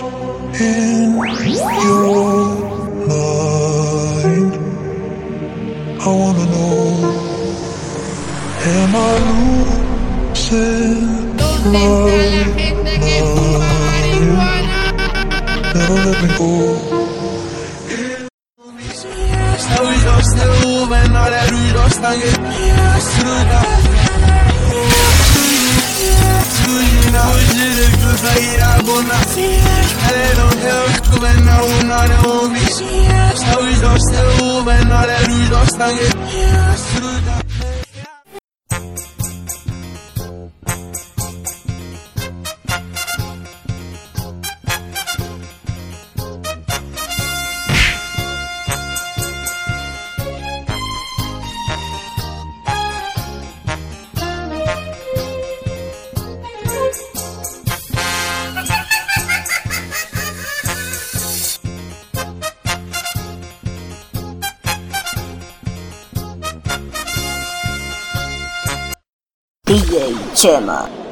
in your mind. I wanna know, am I losing my mind? Never let me go. Still, we just still moving, all that we ujire kusa ira bona Ale don't help, men na una de omi Stavi do snu, men når DJ Chema.